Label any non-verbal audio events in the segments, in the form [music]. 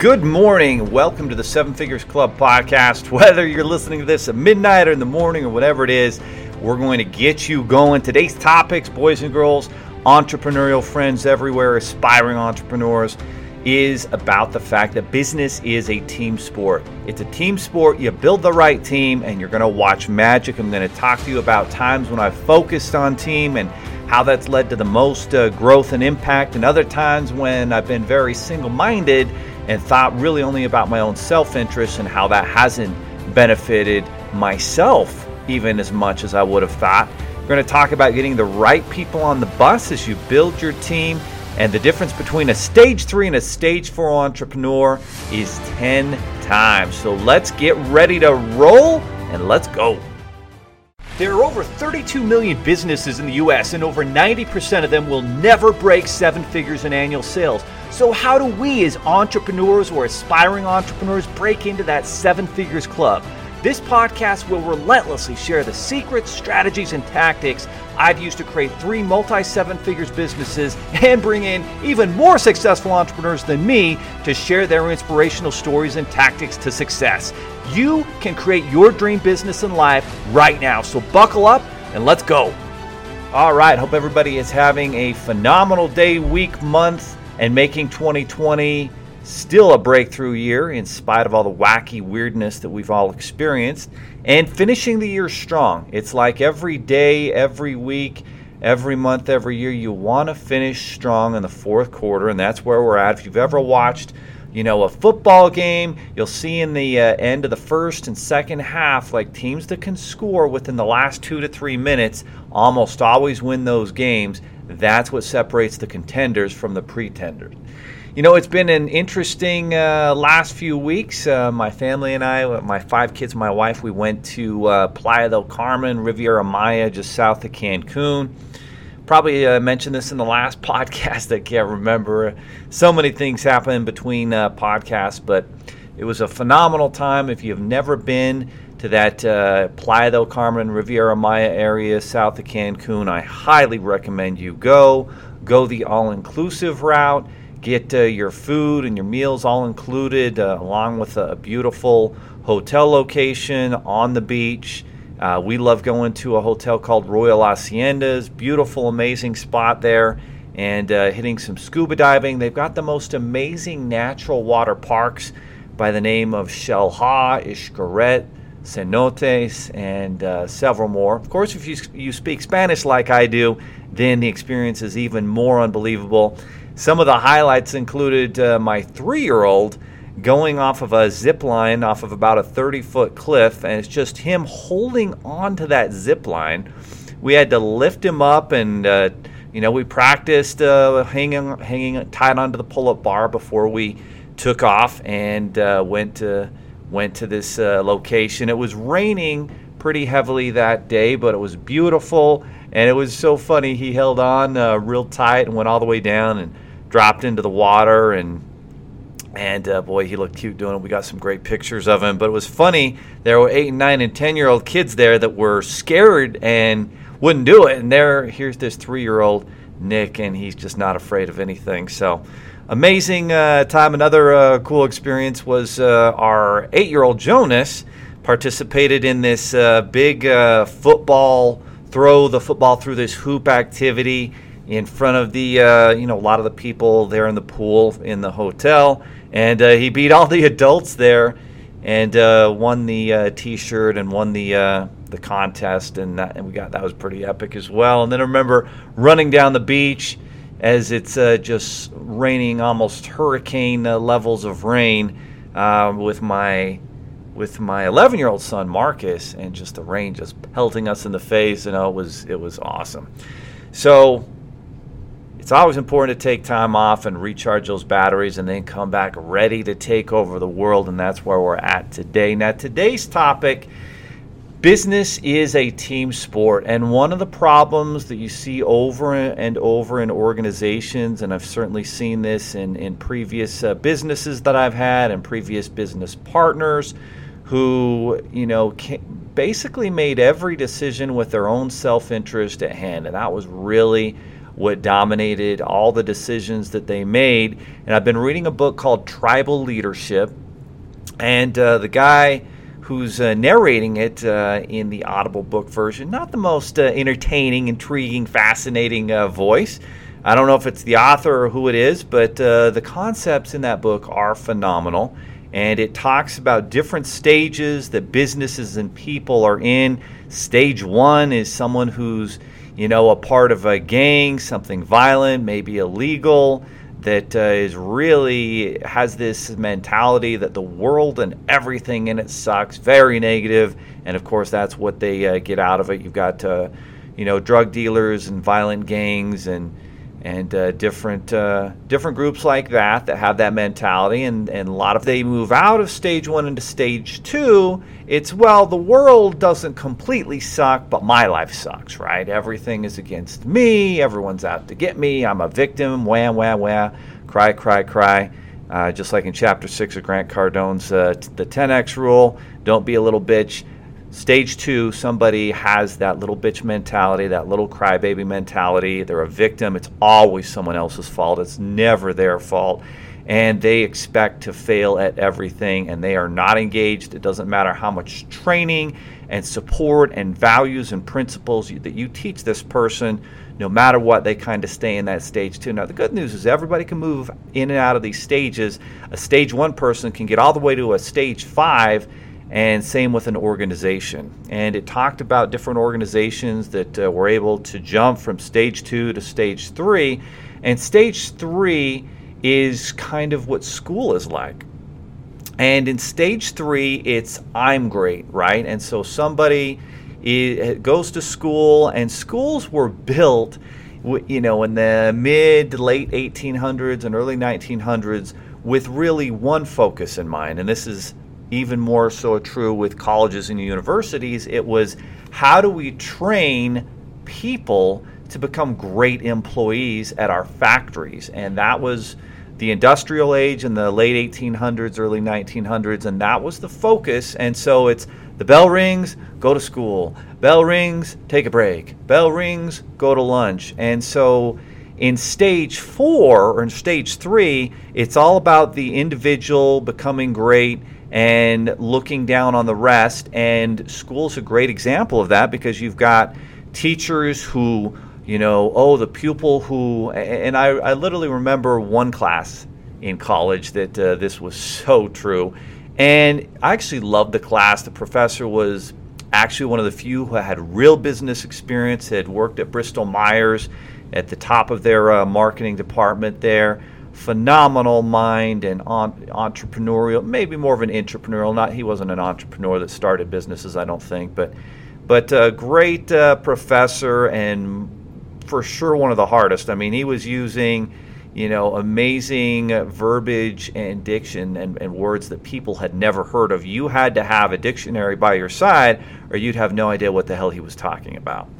Good morning. Welcome to the Seven Figures Club podcast. [laughs] Whether you're listening to this at midnight or in the morning or whatever it is, we're going to get you going. Today's topics, boys and girls, entrepreneurial friends everywhere, aspiring entrepreneurs, is about the fact that business is a team sport. It's a team sport. You build the right team and you're going to watch magic. I'm going to talk to you about times when I've focused on team and how that's led to the most uh, growth and impact, and other times when I've been very single minded and thought really only about my own self interest and how that hasn't benefited myself even as much as I would have thought. We're going to talk about getting the right people on the bus as you build your team. And the difference between a stage three and a stage four entrepreneur is 10 times. So let's get ready to roll and let's go. There are over 32 million businesses in the US, and over 90% of them will never break seven figures in annual sales. So, how do we, as entrepreneurs or aspiring entrepreneurs, break into that seven figures club? This podcast will relentlessly share the secrets, strategies, and tactics I've used to create three multi seven figures businesses and bring in even more successful entrepreneurs than me to share their inspirational stories and tactics to success. You can create your dream business and life right now. So buckle up and let's go. All right, hope everybody is having a phenomenal day, week, month, and making 2020 still a breakthrough year in spite of all the wacky weirdness that we've all experienced, and finishing the year strong. It's like every day, every week, every month, every year, you want to finish strong in the fourth quarter, and that's where we're at. If you've ever watched, you know, a football game, you'll see in the uh, end of the first and second half, like teams that can score within the last two to three minutes almost always win those games. That's what separates the contenders from the pretenders. You know, it's been an interesting uh, last few weeks. Uh, my family and I, my five kids, my wife, we went to uh, Playa del Carmen, Riviera Maya, just south of Cancun. Probably uh, mentioned this in the last [laughs] podcast. I can't remember. So many things happen between uh, podcasts, but it was a phenomenal time. If you've never been to that uh, Playa del Carmen, Riviera Maya area south of Cancun, I highly recommend you go. Go the all inclusive route get uh, your food and your meals all included, uh, along with a beautiful hotel location on the beach. Uh, we love going to a hotel called Royal Haciendas. Beautiful, amazing spot there. And uh, hitting some scuba diving. They've got the most amazing natural water parks by the name of Xel-Há, Xcaret, Cenotes, and uh, several more. Of course, if you, you speak Spanish like I do, then the experience is even more unbelievable. Some of the highlights included uh, my three year old going off of a zip line off of about a 30 foot cliff, and it's just him holding on to that zip line. We had to lift him up, and uh, you know we practiced uh, hanging hanging tight onto the pull up bar before we took off and uh, went to went to this uh, location. It was raining pretty heavily that day, but it was beautiful, and it was so funny. He held on uh, real tight and went all the way down and dropped into the water and and uh, boy, he looked cute doing it. We got some great pictures of him. But it was funny. There were eight and nine and ten year old kids there that were scared and wouldn't do it. And there, here's this three year old Nick, and he's just not afraid of anything. So amazing uh, time. Another uh, cool experience was uh, our eight year old Jonas participated in this uh, big uh, football throw the football through this hoop activity in front of the uh, you know a lot of the people there in the pool in the hotel, and uh, he beat all the [laughs] adults there, and uh, won the T-shirt and won the the contest, and that, and we got that was pretty epic as well. And then I remember running down the beach as it's uh, just raining almost hurricane levels of rain with my with my 11 year old son Marcus, and just the rain just pelting us in the face. You know, it was it was awesome. So it's always important to take time off and recharge those batteries and then come back ready to take over the world. And that's where we're at today. Now, today's topic business is a team sport. And one of the problems that you see over and over in organizations, and I've certainly seen this in, in previous uh, businesses that I've had and previous business partners who, you know, basically made every decision with their own self interest at hand. And that was really what dominated all the decisions that they made. And I've been reading a book called Tribal Leadership, and uh, the guy who's uh, narrating it uh, in the Audible book version. Not the most uh, entertaining, intriguing, fascinating uh, voice. I don't know if it's the author or who it is, but uh, the concepts in that book are phenomenal. And it talks about different stages that businesses and people are in. Stage one is someone who's, you know, a part of a gang, something violent, maybe illegal that uh, is really has this mentality that the world and everything in it sucks, very negative, and of course that's what they uh, get out of it. You've got uh, you know drug dealers and violent gangs and and uh, different uh, different groups like that that have that mentality and, and a lot of they move out of stage one into stage two. It's well the world doesn't completely suck but my life sucks right? Everything is against me. Everyone's out to get me. I'm a victim. Wham wham wham cry cry cry. Uh, just like in chapter six of grant cardone's uh, the 10x rule don't be a little bitch Stage two, somebody has that little bitch mentality, that little crybaby mentality. They're a victim. It's always someone else's fault. It's never their fault. And they expect to fail at everything and they are not engaged. It doesn't matter how much training and support and values and principles that you teach this person, no matter what, they kind of stay in that stage two. Now, the good news is everybody can move in and out of these stages. A stage one person can get all the way to a stage five and same with an organization. And it talked about different organizations that uh, were able to jump from stage two to stage three. And stage three is kind of what school is like. And in stage three, it's I'm great, right? And so somebody goes to school, and schools were built, you know, in the mid late 1800s and early 1900s with really one focus in mind. And this is even more so true with colleges and universities, it was how do we train people to become great employees at our factories? And that was the industrial age in the late 1800s, early 1900s, and that was the focus. And so it's the bell rings, go to school. Bell rings, take a break. Bell rings, go to lunch. And so in stage four or in stage three, it's all about the individual becoming great and looking down on the rest. And school's a great example of that because you've got teachers who, you know, oh, the pupil who, and I, I literally remember one class in college that uh, this was so true. And I actually loved the class. The professor was actually one of the few who had real business experience, had worked at Bristol Myers at the top of their uh, marketing department there phenomenal mind and on, entrepreneurial, maybe more of an entrepreneurial. Not he wasn't an entrepreneur that started businesses, I don't think, but but a great uh, professor and for sure one of the hardest. I mean, he was using you know amazing verbiage and diction and, and words that people had never heard of. You had to have a dictionary by your side, or you'd have no idea what the hell he was talking about.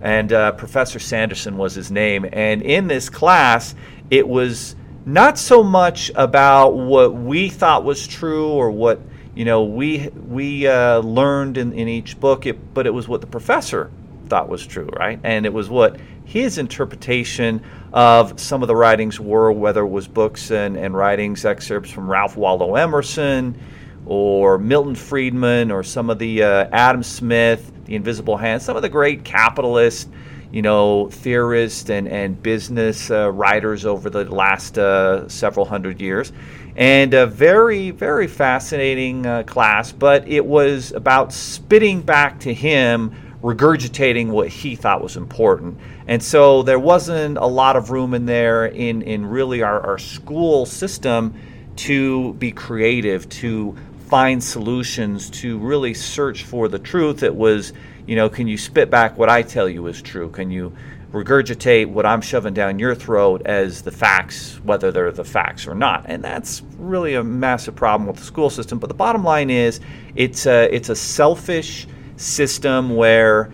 And uh, Professor Sanderson was his name. And in this class, it was not so much about what we thought was true or what you know we we uh, learned in, in each book, it, but it was what the professor thought was true, right? And it was what his interpretation of some of the writings were, whether it was books and, and writings, excerpts from Ralph Waldo Emerson or Milton Friedman or some of the uh, Adam Smith, The Invisible Hand, some of the great capitalists you know, theorists and, and business uh, writers over the last uh, several hundred years. And a very, very fascinating uh, class, but it was about spitting back to him, regurgitating what he thought was important. And so there wasn't a lot of room in there in, in really our, our school system to be creative, to find solutions, to really search for the truth. It was you know, can you spit back what I tell you is true? Can you regurgitate what I'm shoving down your throat as the facts, whether they're the facts or not? And that's really a massive problem with the school system. But the bottom line is, it's a it's a selfish system where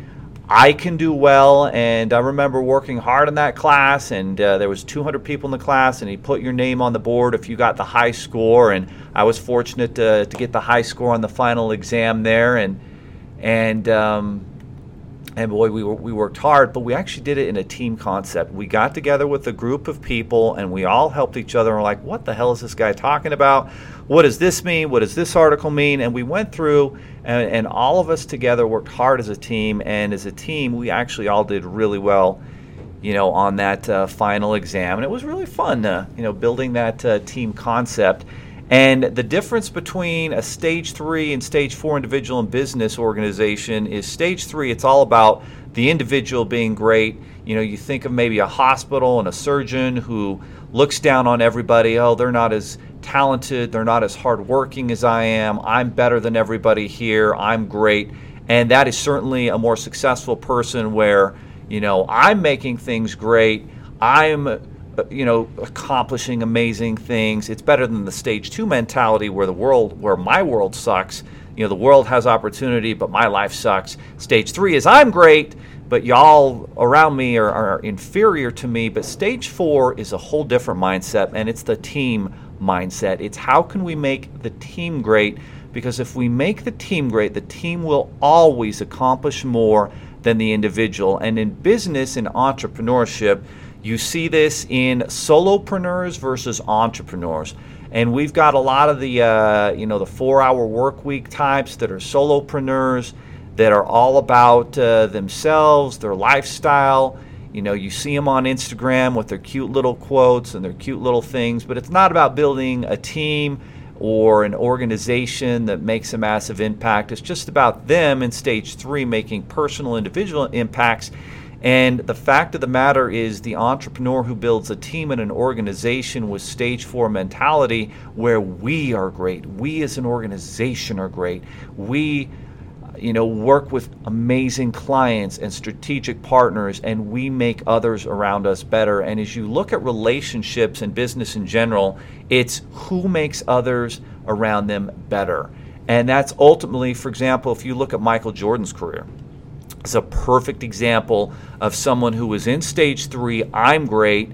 I can do well. And I remember working hard in that class, and uh, there was 200 people in the class, and he put your name on the board if you got the high score. And I was fortunate to, to get the high score on the final exam there, and and um, and boy, we, we worked hard, but we actually did it in a team concept. We got together with a group of people and we all helped each other. And we're like, what the hell is this guy talking about? What does this mean? What does this article mean? And we went through, and, and all of us together worked hard as a team. And as a team, we actually all did really well, you know, on that uh, final exam. And it was really fun, uh, you know, building that uh, team concept. And the difference between a stage three and stage four individual and business organization is stage three, it's all about the individual being great. You know, you think of maybe a hospital and a surgeon who looks down on everybody. Oh, they're not as talented, they're not as hardworking as I am. I'm better than everybody here. I'm great. And that is certainly a more successful person where, you know, I'm making things great. I'm you know, accomplishing amazing things. It's better than the stage two mentality where the world, where my world sucks. You know, the world has opportunity, but my life sucks. Stage three is I'm great, but y'all around me are, are inferior to me. But stage four is a whole different mindset, and it's the team mindset. It's how can we make the team great? Because if we make the team great, the team will always accomplish more than the individual. And in business and entrepreneurship, you see this in solopreneurs versus entrepreneurs. And we've got a lot of the, uh, you know, the four-hour work week types that are solopreneurs that are all about uh, themselves, their lifestyle. You know, you see them on Instagram with their cute little quotes and their cute little things, but it's not about building a team or an organization that makes a massive impact. It's just about them in stage three making personal, individual impacts and the fact of the matter is, the entrepreneur who builds a team and an organization with stage four mentality, where we are great, we as an organization are great, we you know work with amazing clients and strategic partners and we make others around us better. And as you look at relationships and business in general it's who makes others around them better. And that's ultimately for example if you look at Michael Jordan's career is a perfect example of someone who was in stage three. I'm great.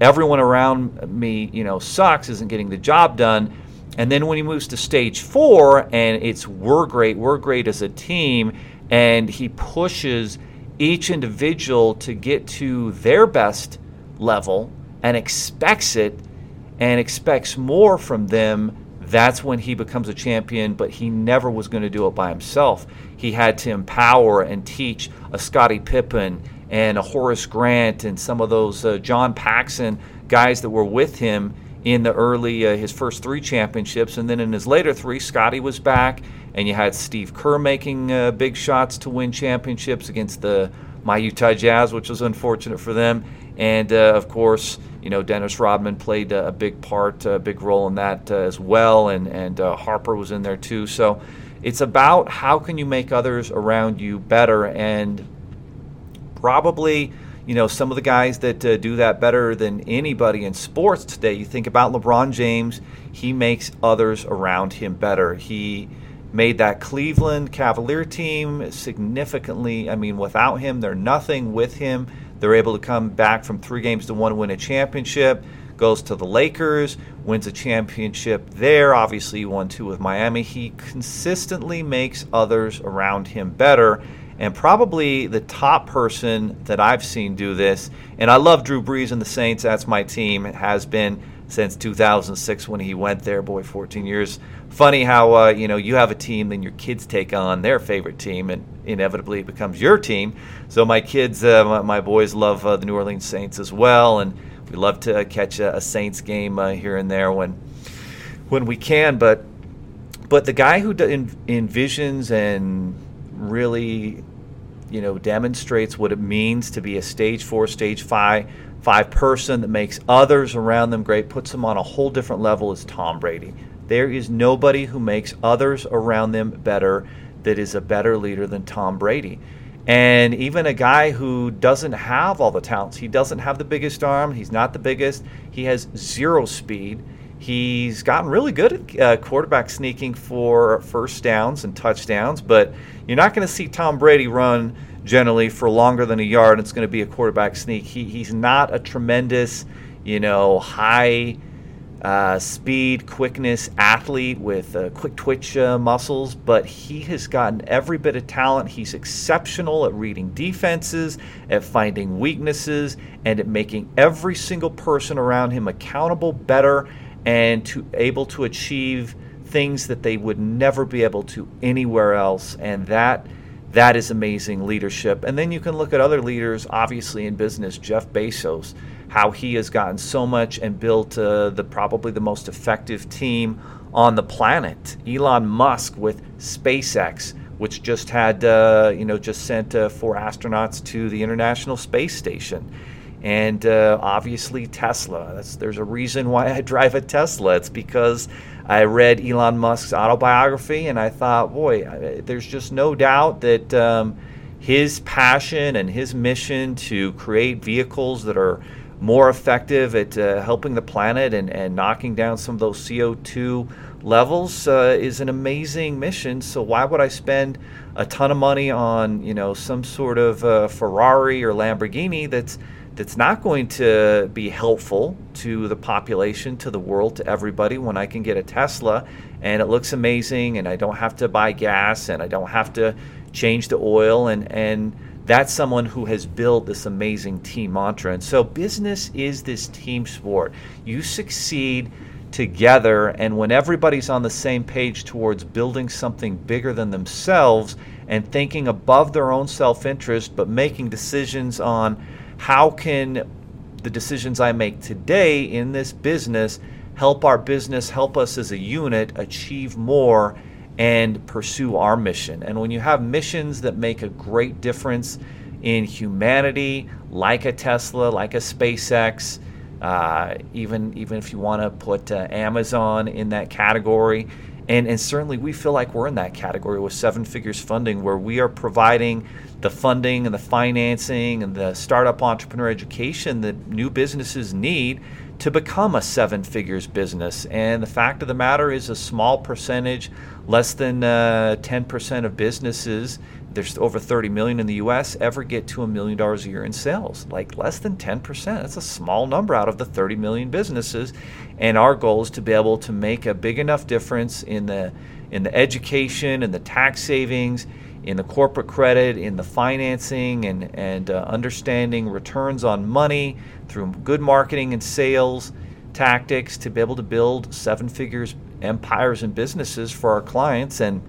Everyone around me, you know, sucks, isn't getting the job done. And then when he moves to stage four, and it's we're great, we're great as a team, and he pushes each individual to get to their best level and expects it and expects more from them that's when he becomes a champion, but he never was going to do it by himself. He had to empower and teach a Scottie Pippen and a Horace Grant and some of those uh, John Paxson guys that were with him in the early uh, his first three championships, and then in his later three, Scottie was back, and you had Steve Kerr making uh, big shots to win championships against the my Utah Jazz, which was unfortunate for them, and uh, of course you know, Dennis Rodman played a, big part, a big role in that uh, as well, and and uh, Harper was in there too. So it's about how can you make others around you better, and probably you know some of the guys that uh, do that better than anybody in sports today. You think about LeBron James; he makes others around him better. He made that Cleveland Cavalier team significantly. I mean, without him, they're nothing. With him they're able to come back from three games to one, win a championship. Goes to the Lakers, wins a championship there. Obviously, he won two with Miami. He consistently makes others around him better. And probably the top person that I've seen do this, and I love Drew Brees and the Saints. That's my team. Has been since 2006 when he went there. Boy, 14 years. Funny how uh, you know you have a team, then your kids take on their favorite team, and inevitably it becomes your team. So my kids, uh, my, boys, love uh, the New Orleans Saints as well, and we love to catch a, a Saints game uh, here and there when when we can. But but the guy who envisions and really you know demonstrates what it means to be a stage four, stage five five person that makes others around them great, puts them on a whole different level is Tom Brady. There is nobody who makes others around them better that is a better leader than Tom Brady. And even a guy who doesn't have all the talents, he doesn't have the biggest arm, he's not the biggest, he has zero speed. He's gotten really good at uh, quarterback sneaking for first downs and touchdowns, but you're not going to see Tom Brady run generally for longer than a yard. It's going to be a quarterback sneak. He, he's not a tremendous, you know, high uh, speed, quickness athlete with uh, quick twitch uh, muscles, but he has gotten every bit of talent. He's exceptional at reading defenses, at finding weaknesses, and at making every single person around him accountable better and to able to achieve things that they would never be able to anywhere else. And that that is amazing leadership. And then you can look at other leaders, obviously in business, Jeff Bezos how he has gotten so much and built uh, the probably the most effective team on the planet. Elon Musk with SpaceX, which just had uh, you know just sent uh, four astronauts to the International Space Station, and uh, obviously Tesla. That's, there's a reason why I drive a Tesla. It's because I read Elon Musk's autobiography and I thought, boy, there's just no doubt that. Um, his passion and his mission to create vehicles that are more effective at uh, helping the planet and, and knocking down some of those CO2 levels uh, is an amazing mission. So why would I spend a ton of money on you know some sort of uh, Ferrari or Lamborghini that's that's not going to be helpful to the population, to the world, to everybody when I can get a Tesla and it looks amazing and I don't have to buy gas and I don't have to change the oil and and that's someone who has built this amazing team mantra. And so business is this team sport. You succeed together, and when everybody's on the same page towards building something bigger than themselves and thinking above their own self interest, but making decisions on how can the decisions I make today in this business help our business, help us as a unit achieve more and pursue our mission. And when you have missions that make a great difference in humanity, like a Tesla, like a SpaceX, uh, even even if you want to put uh, Amazon in that category, and and certainly we feel like we're in that category with Seven Figures Funding, where we are providing the funding and the financing and the startup entrepreneur education that new businesses need to become a seven figures business. And the fact of the matter is, a small percentage, less than uh, 10% of businesses, there's over 30 million in the US, ever get to a million dollars a year in sales. Like less than 10%. That's a small number out of the 30 million businesses. And our goal is to be able to make a big enough difference in the in the education and the tax savings in the corporate credit, in the financing, and, and uh, understanding returns on money through good marketing and sales tactics to be able to build seven figures empires and businesses for our clients and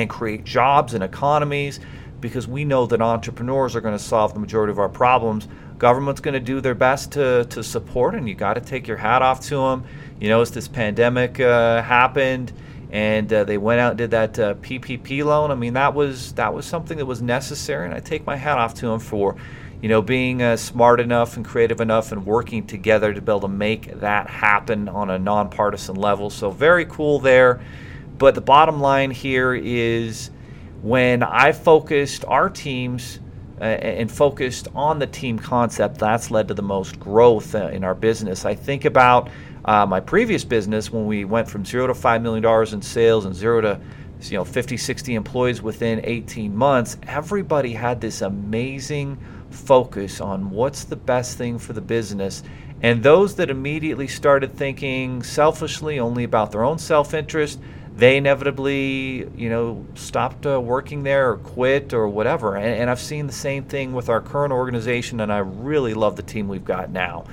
and create jobs and economies because we know that entrepreneurs are going to solve the majority of our problems. Government's going to do their best to, to support, and you got to take your hat off to them. You know, as this pandemic uh, happened, and uh, they went out and did that uh, PPP loan. I mean, that was that was something that was necessary, and I take my hat off to them for, you know, being uh, smart enough and creative enough and working together to be able to make that happen on a nonpartisan level. So very cool there. But the bottom line here is when I focused our teams. Uh, and focused on the team concept, that's led to the most growth uh, in our business. I think about uh, my previous business, when we went from zero to $5 million in sales and zero to you know 50 60 employees within 18 months everybody had this amazing focus on what's the best thing for the business and those that immediately started thinking selfishly only about their own self-interest they inevitably you know stopped uh, working there or quit or whatever and, and i've seen the same thing with our current organization and i really love the team we've got now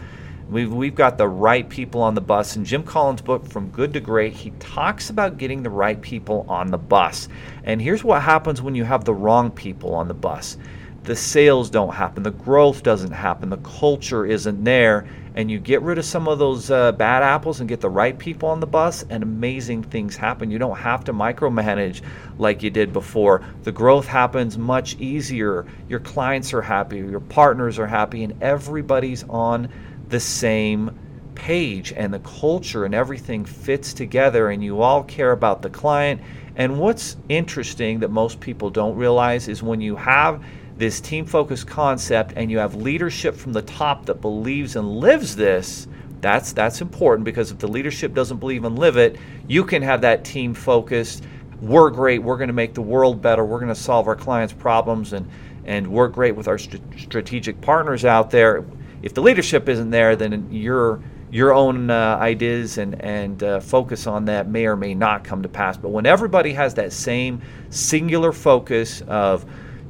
We've, we've got the right people on the bus. In Jim Collins' book, From Good to Great, he talks about getting the right people on the bus. And here's what happens when you have the wrong people on the bus the sales don't happen, the growth doesn't happen, the culture isn't there, and you get rid of some of those uh, bad apples and get the right people on the bus, and amazing things happen. You don't have to micromanage like you did before. The growth happens much easier. Your clients are happy, your partners are happy, and everybody's on the same page and the culture and everything fits together and you all care about the client. And what's interesting that most people don't realize is when you have this team focused concept and you have leadership from the top that believes and lives this, that's that's important because if the leadership doesn't believe and live it, you can have that team focused. We're great. We're going to make the world better. We're going to solve our clients' problems and and we're great with our st- strategic partners out there if the leadership isn't there, then you're your own uh, ideas and, and uh, focus on that may or may not come to pass. But when everybody has that same singular focus of,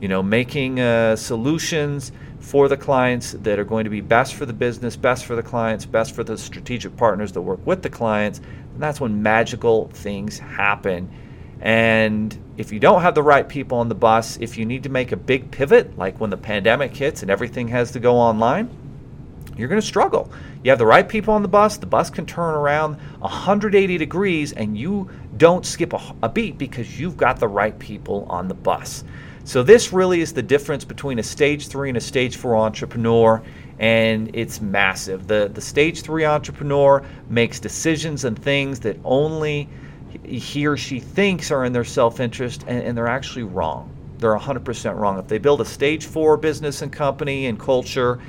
you know, making uh, solutions for the clients that are going to be best for the business, best for the clients, best for the strategic partners that work with the clients, that's when magical things happen. And if you don't have the right people on the bus, if you need to make a big pivot, like when the pandemic hits and everything has to go online, you're going to struggle. You have the right people on the bus, the bus can turn around 180 degrees, and you don't skip a, a, beat because you've got the right people on the bus. So, this really is the difference between a stage three and a stage four entrepreneur, and it's massive. The, the stage three entrepreneur makes decisions and things that only he or she thinks are in their self interest, and, and they're actually wrong. They're 100% wrong. If they build a stage four business and company and culture,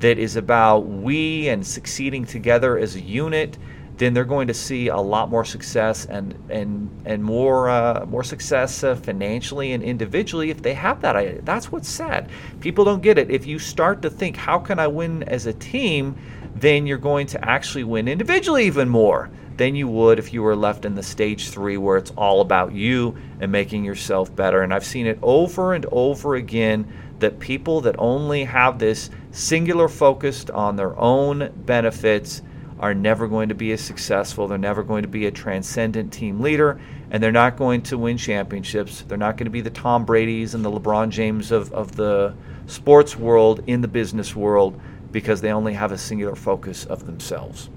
that is about we and succeeding together as a unit, then they're going to see a lot more success and and and more uh, more success uh, financially and individually if they have that. That's what's sad. People don't get it. If you start to think, how can I win as a team? Then you're going to actually win individually even more than you would if you were left in the stage three where it's all about you and making yourself better. And I've seen it over and over again that people that only have this singular focused on their own benefits are never going to be as successful. They're never going to be a transcendent team leader, and they're not going to win championships. They're not going to be the Tom Brady's and the LeBron James of, of the sports world in the business world because they only have a singular focus of themselves.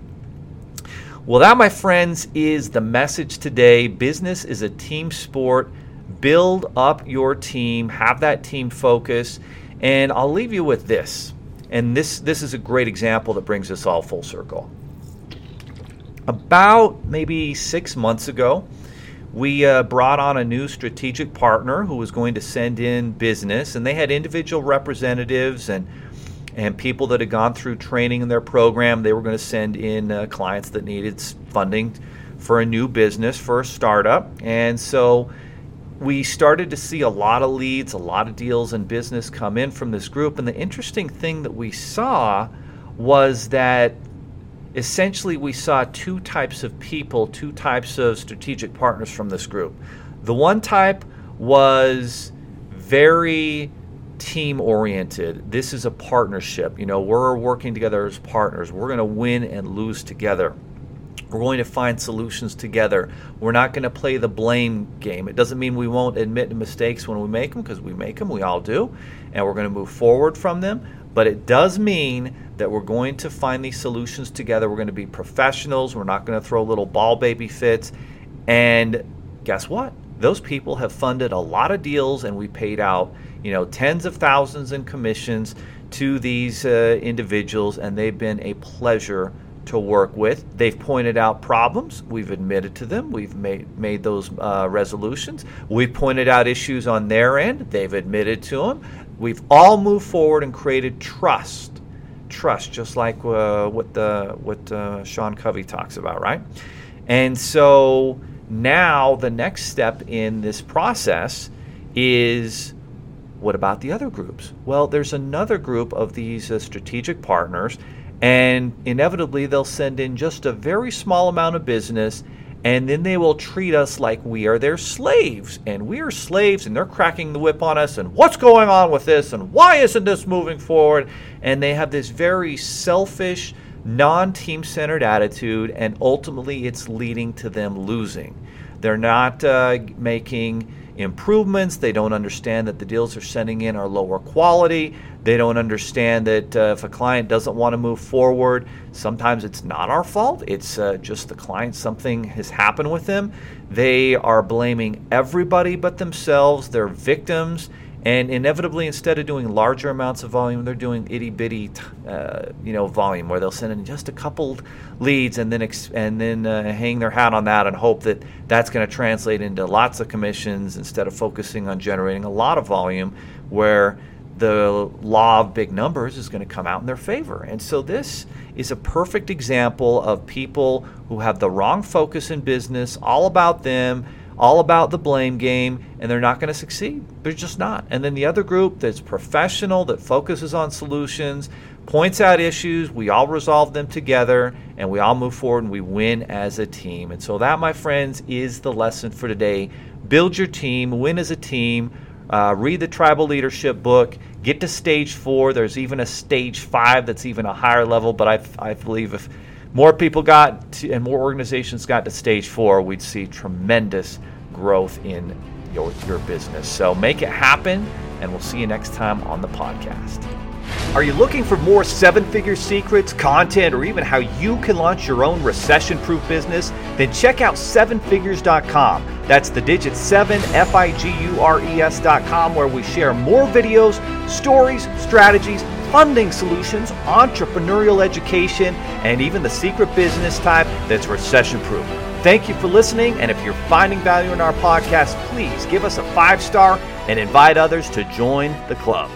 Well, that, my friends, is the message today. Business is a team sport build up your team, have that team focus, and I'll leave you with this. And this this is a great example that brings us all full circle. About maybe six months ago, we uh, brought on a new strategic partner who was going to send in business, and they had individual representatives and and people that had gone through training in their program. They were going to send in uh, clients that needed funding for a new business for a startup, and so we started to see a lot of leads, a lot of deals and business come in from this group. And the interesting thing that we saw was that essentially we saw two types of people, two types of strategic partners from this group. The one type was very team oriented. This is a partnership. You know, we're working together as partners. We're going to win and lose together. We're going to find solutions together. We're not going to play the blame game. It doesn't mean we won't admit mistakes when we make them, because we make them, we all do, and we're going to move forward from them. But it does mean that we're going to find these solutions together. We're going to be professionals. We're not going to throw little ball baby fits. And guess what? Those people have funded a lot of deals, and we paid out, you know, tens of thousands in commissions to these uh, individuals, and they've been a pleasure to work with. They've pointed out problems. We've admitted to them. We've made, made those uh, resolutions. We've pointed out issues on their end. They've admitted to them. We've all moved forward and created trust. Trust, just like uh, what, the, what uh, Sean Covey talks about, right? And so now the next step in this process is what about the other groups? Well, there's another group of these uh, strategic partners and inevitably, they'll send in just a very small amount of business, and then they will treat us like we are their slaves. And we are slaves, and they're cracking the whip on us, and what's going on with this, and why isn't this moving forward? And they have this very selfish, non team centered attitude, and ultimately, it's leading to them losing. They're not uh, making improvements. They don't understand that the deals they're sending in are lower quality. They don't understand that uh, if a client doesn't want to move forward, sometimes it's not our fault. It's uh, just the client, something has happened with them. They are blaming everybody but themselves. They're victims and inevitably, instead of doing larger amounts of volume, they're doing itty bitty, uh, you know, volume where they'll send in just a couple leads and then ex- and then uh, hang their hat on that and hope that that's going to translate into lots of commissions instead of focusing on generating a lot of volume, where the law of big numbers is going to come out in their favor. And so this is a perfect example of people who have the wrong focus in business, all about them all about the blame game and they're not going to succeed. They're just not. And then the other group that's professional, that focuses on solutions, points out issues, we all resolve them together, and we all move forward and we win as a team. And so, that, my friends, is the lesson for today. Build your team, win as a team. Uh, read the tribal leadership book. Get to stage four. There's even a stage five that's even a higher level. But I, I believe if more people got to, and more organizations got to stage four, we'd see tremendous growth in your, your business. So make it happen, and we'll see you next time on the podcast. Are you looking for more seven figure secrets, content, or even how you can launch your own recession proof business? Then check out sevenfigures.com. That's the digit 7 F I G U R E S.com, where we share more videos, stories, strategies, funding solutions, entrepreneurial education, and even the secret business type that's recession proof. Thank you for listening, and if you're finding value in our podcast, please give us a five star and invite others to join the club.